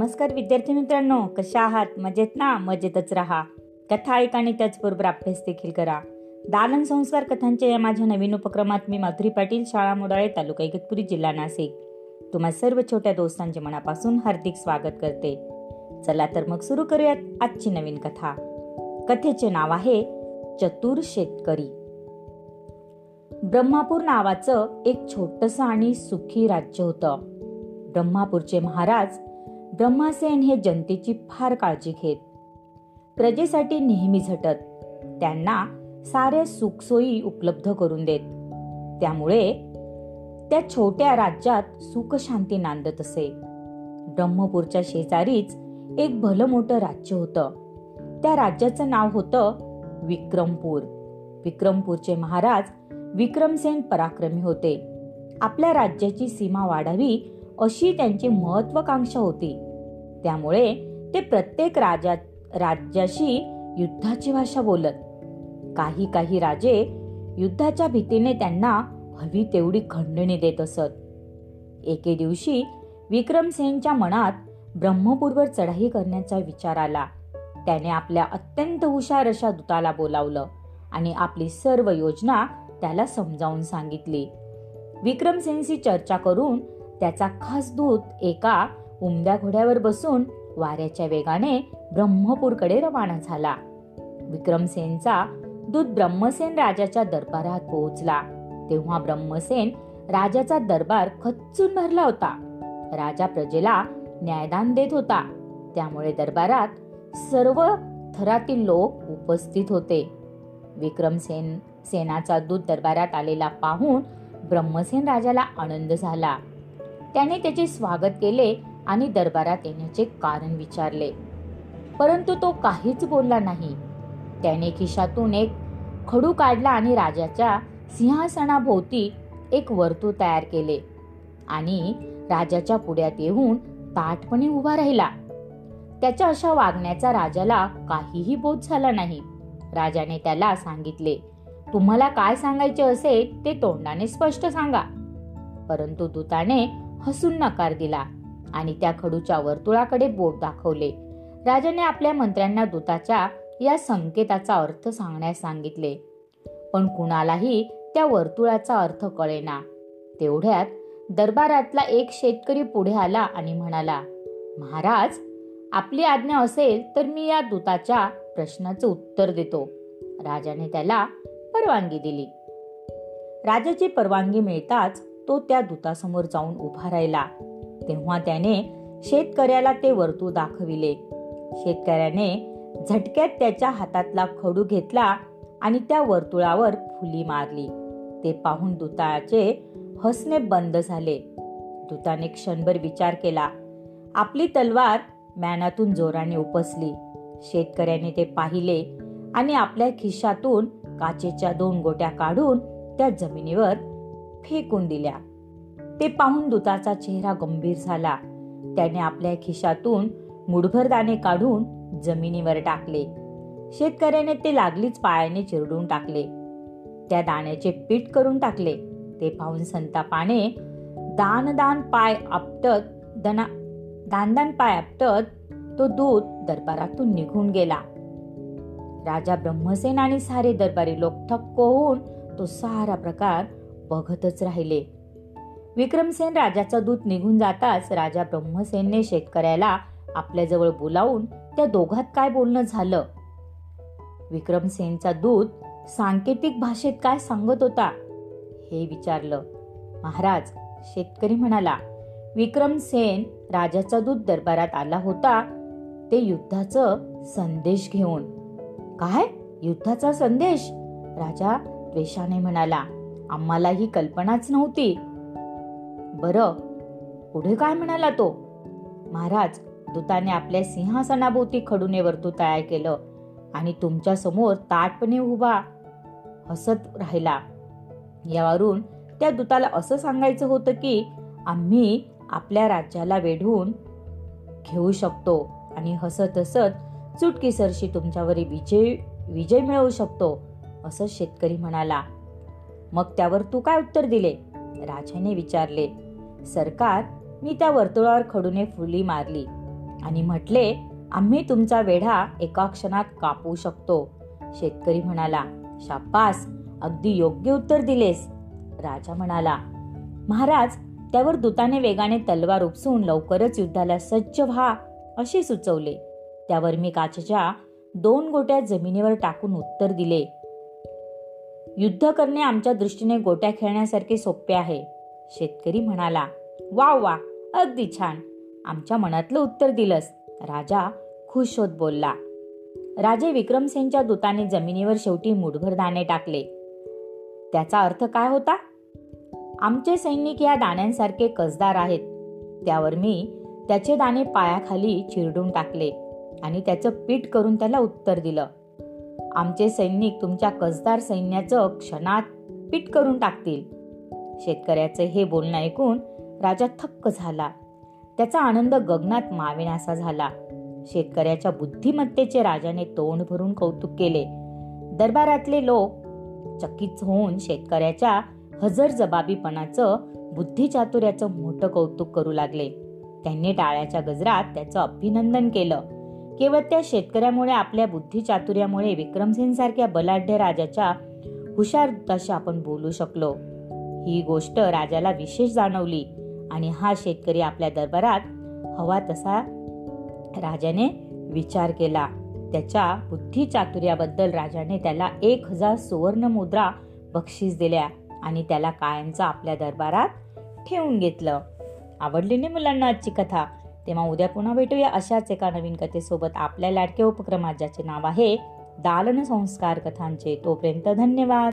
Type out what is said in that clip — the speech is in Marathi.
नमस्कार विद्यार्थी मित्रांनो कशा आहात? मजेत ना? मजेतच राहा. कथा ऐका आणि त्याचबरोबर अभ्यास देखील करा. दालन संस्कार कथांच्या या माझ्या नवीन उपक्रमात मी माधुरी पाटील शाळा मोडाळे तालुका इगतपुरी जिल्हा नाशिक. तुम्हा सर्व छोट्या दोस्तांचे मनापासून हार्दिक स्वागत करते. चला तर मग सुरू करूयात आजची नवीन कथा. कथेचे नाव आहे चतुर शेतकरी. ब्रह्मापूर नावाचं एक छोटस आणि सुखी राज्य होतं. ब्रह्मापूरचे महाराज ब्रह्मासेन हे जनतेची फार काळजी घेत. प्रजेसाठी नेहमी झटत. त्यांना साऱ्या सुखसोयी उपलब्ध करून देत. त्यामुळे त्या छोट्या राज्यात सुखशांती नांदत असे. ब्रह्मपूरच्या शेजारीच एक भलं मोठं राज्य होतं. त्या राज्याचं नाव होतं विक्रमपूर. विक्रमपूरचे महाराज विक्रमसेन पराक्रमी होते. आपल्या राज्याची सीमा वाढावी अशी त्यांची महत्वाकांक्षा होती. त्यामुळे ते प्रत्येक राजा राज्याशी युद्धाची भाषा बोलत. काही काही राजे युद्धाच्या भीतीने त्यांना हवी तेवढी खंडणी देत असत. एके दिवशी विक्रमसेनच्या मनात ब्रह्मपूरवर चढाई करण्याचा विचार आला. त्याने आपल्या अत्यंत हुशार अशा दूताला बोलावलं आणि आपली सर्व योजना त्याला समजावून सांगितली. विक्रमसेनशी चर्चा करून त्याचा खास दूत एका उमद्या घोड्यावर बसून वाऱ्याच्या वेगाने ब्रह्मपूरकडे रवाना झाला. विक्रमसेनचा दूत ब्रह्मसेन राजाच्या दरबारात पोहोचला. तेव्हा ब्रह्मसेन राजाचा दरबार खच्चून भरला होता. राजा प्रजेला न्यायदान देत होता. त्यामुळे दरबारात सर्व थरातील लोक उपस्थित होते. विक्रमसेन सेनाचा दूत दरबारात आलेला पाहून ब्रह्मसेन राजाला आनंद झाला. त्याने त्याचे स्वागत केले आणि दरबारात येण्याचे कारण विचारले. परंतु तो काहीच बोलला नाही. त्याने खिशातून एक खडू काढला आणि राजाच्या सिंहासनाभोवती एक वर्तुळ तयार केले आणि राजाच्या पुढ्यात येऊन ताटपणे उभा राहिला. त्याच्या अशा वागण्याचा राजाला काहीही बोध झाला नाही. राजाने त्याला सांगितले तुम्हाला काय सांगायचे असेल ते तोंडाने स्पष्ट सांगा. परंतु दूताने हसून नकार दिला. आणि त्या खडूच्या वर्तुळाकडे बोट दाखवले. राजाने आपल्या मंत्र्यांना दूताच्या या संकेताचा अर्थ सांगण्यास सांगितले. पण कुणालाही त्या वर्तुळाचा अर्थ कळेना. तेवढ्यात दरबारातला एक शेतकरी पुढे आला आणि म्हणाला महाराज आपली आज्ञा असेल तर मी या दूताच्या प्रश्नाचं उत्तर देतो. राजाने त्याला परवानगी दिली. राजाची परवानगी मिळताच तो त्या दूतासमोर जाऊन उभा राहिला. तेव्हा त्याने शेतकऱ्याला ते वर्तू दाखविले. शेतकऱ्याने झटक्यात त्याच्या हातातला खडू घेतला आणि त्या वर्तुळावर फुली मारली. ते पाहून दुताळाचे हसणे बंद झाले. दुताने क्षणभर विचार केला. आपली तलवार मॅनातून जोराने उपसली. शेतकऱ्याने ते पाहिले आणि आपल्या खिशातून काचेच्या दोन गोट्या काढून त्या जमिनीवर फेकून दिल्या. ते पाहून दूताचा चेहरा गंभीर झाला. त्याने आपल्या खिशातून मुठभर दाणे काढून जमिनीवर टाकले. शेतकऱ्याने ते लागलीच पायाने चिरडून टाकले. त्या दाण्याचे पीठ करून टाकले. ते पाहून संतापाने दान दान पाय आपटत दना दान दान पाय आपटत तो दूत दरबारातून निघून गेला. राजा ब्रह्मसेन आणि सारे दरबारी लोक थक्क होऊन तो सारा प्रकार बघतच राहिले. विक्रमसेन राजाचा दूत निघून जाताच राजा ब्रह्मसेनने शेतकऱ्याला आपल्याजवळ बोलावून त्या दोघात काय बोलणं झालं? विक्रमसेनचा दूत सांकेतिक भाषेत काय सांगत होता? हे विचारलं. महाराज शेतकरी म्हणाला विक्रमसेन राजाचा दूत दरबारात आला होता. ते युद्धाचं संदेश घेऊन. काय? युद्धाचा संदेश? राजा द्वेषाने म्हणाला. आम्हाला ही कल्पनाच नव्हती. बरं पुढे काय म्हणाला तो? महाराज दूताने आपल्या सिंहासनाभोवती खडूने वर्तू तयार केलं आणि तुमच्यासमोर ताटपणे उभा हसत राहिला. यावरून त्या दूताला असं सांगायचं होतं की आम्ही आपल्या राज्याला वेढून घेऊ शकतो आणि हसत हसत चुटकीसरशी तुमच्यावर विजय विजय मिळवू शकतो असं शेतकरी म्हणाला. मग त्यावर तू काय उत्तर दिले? राजाने विचारले सरकार मी त्या वर्तुळावर खडूने फुली मारली आणि म्हटले आम्ही तुमचा वेढा एका क्षणात कापू शकतो. शेतकरी म्हणाला शाप्पास अगदी योग्य उत्तर दिलेस. राजा म्हणाला महाराज त्यावर दूताने वेगाने तलवार उपसून लवकरच युद्धाला सज्ज व्हा असे सुचवले. त्यावर मी काचेच्या दोन गोट्या जमिनीवर टाकून उत्तर दिले युद्ध करणे आमच्या दृष्टीने गोट्या खेळण्यासारखे सोपे आहे. शेतकरी म्हणाला वा वा अगदी छान. आमच्या मनातलं उत्तर दिलंस. राजा खुश होत बोलला. राजे विक्रमसेनच्या दूताने जमिनीवर शेवटी मुठभर दाणे टाकले. त्याचा अर्थ काय होता? आमचे सैनिक या दाण्यांसारखे कसदार आहेत. त्यावर मी त्याचे दाणे पायाखाली चिरडून टाकले आणि त्याचं पीठ करून त्याला उत्तर दिलं. आमचे सैनिक तुमच्या कसदार सैन्याचं क्षणात पीठ करून टाकतील. शेतकऱ्याचे हे बोलणं ऐकून राजा थक्क झाला. त्याचा आनंद गगनात माविनासा झाला. शेतकऱ्याच्या बुद्धिमत्तेचे राजाने तोंड भरून कौतुक केले. दरबारातले लोक चकित होऊन शेतकऱ्याच्या हजर जबाबीपणाचं बुद्धिचातुर्याचं मोठं कौतुक करू लागले. त्यांनी टाळ्याच्या गजरात त्याचं अभिनंदन केलं. केवळ त्या शेतकऱ्यामुळे आपल्या बुद्धिचातुर्यामुळे विक्रमसेन सारख्या बलाढ्य राजाच्या हुशार दशा आपण बोलू शकलो. ही गोष्ट राजाला विशेष जाणवली आणि हा शेतकरी आपल्या दरबारात हवा तसा राजाने विचार केला. त्याच्या बुद्धी चातुर्याबद्दल राजाने त्याला एक हजार सुवर्ण मुद्रा बक्षीस दिल्या आणि त्याला कायमचा आपल्या दरबारात ठेवून घेतलं. आवडली नाही मुलांना आजची कथा? तेव्हा उद्या पुन्हा भेटूया अशाच एका नवीन कथेसोबत आपल्या लाडक्या उपक्रमात ज्याचे नाव आहे दालन संस्कार कथांचे. तोपर्यंत धन्यवाद.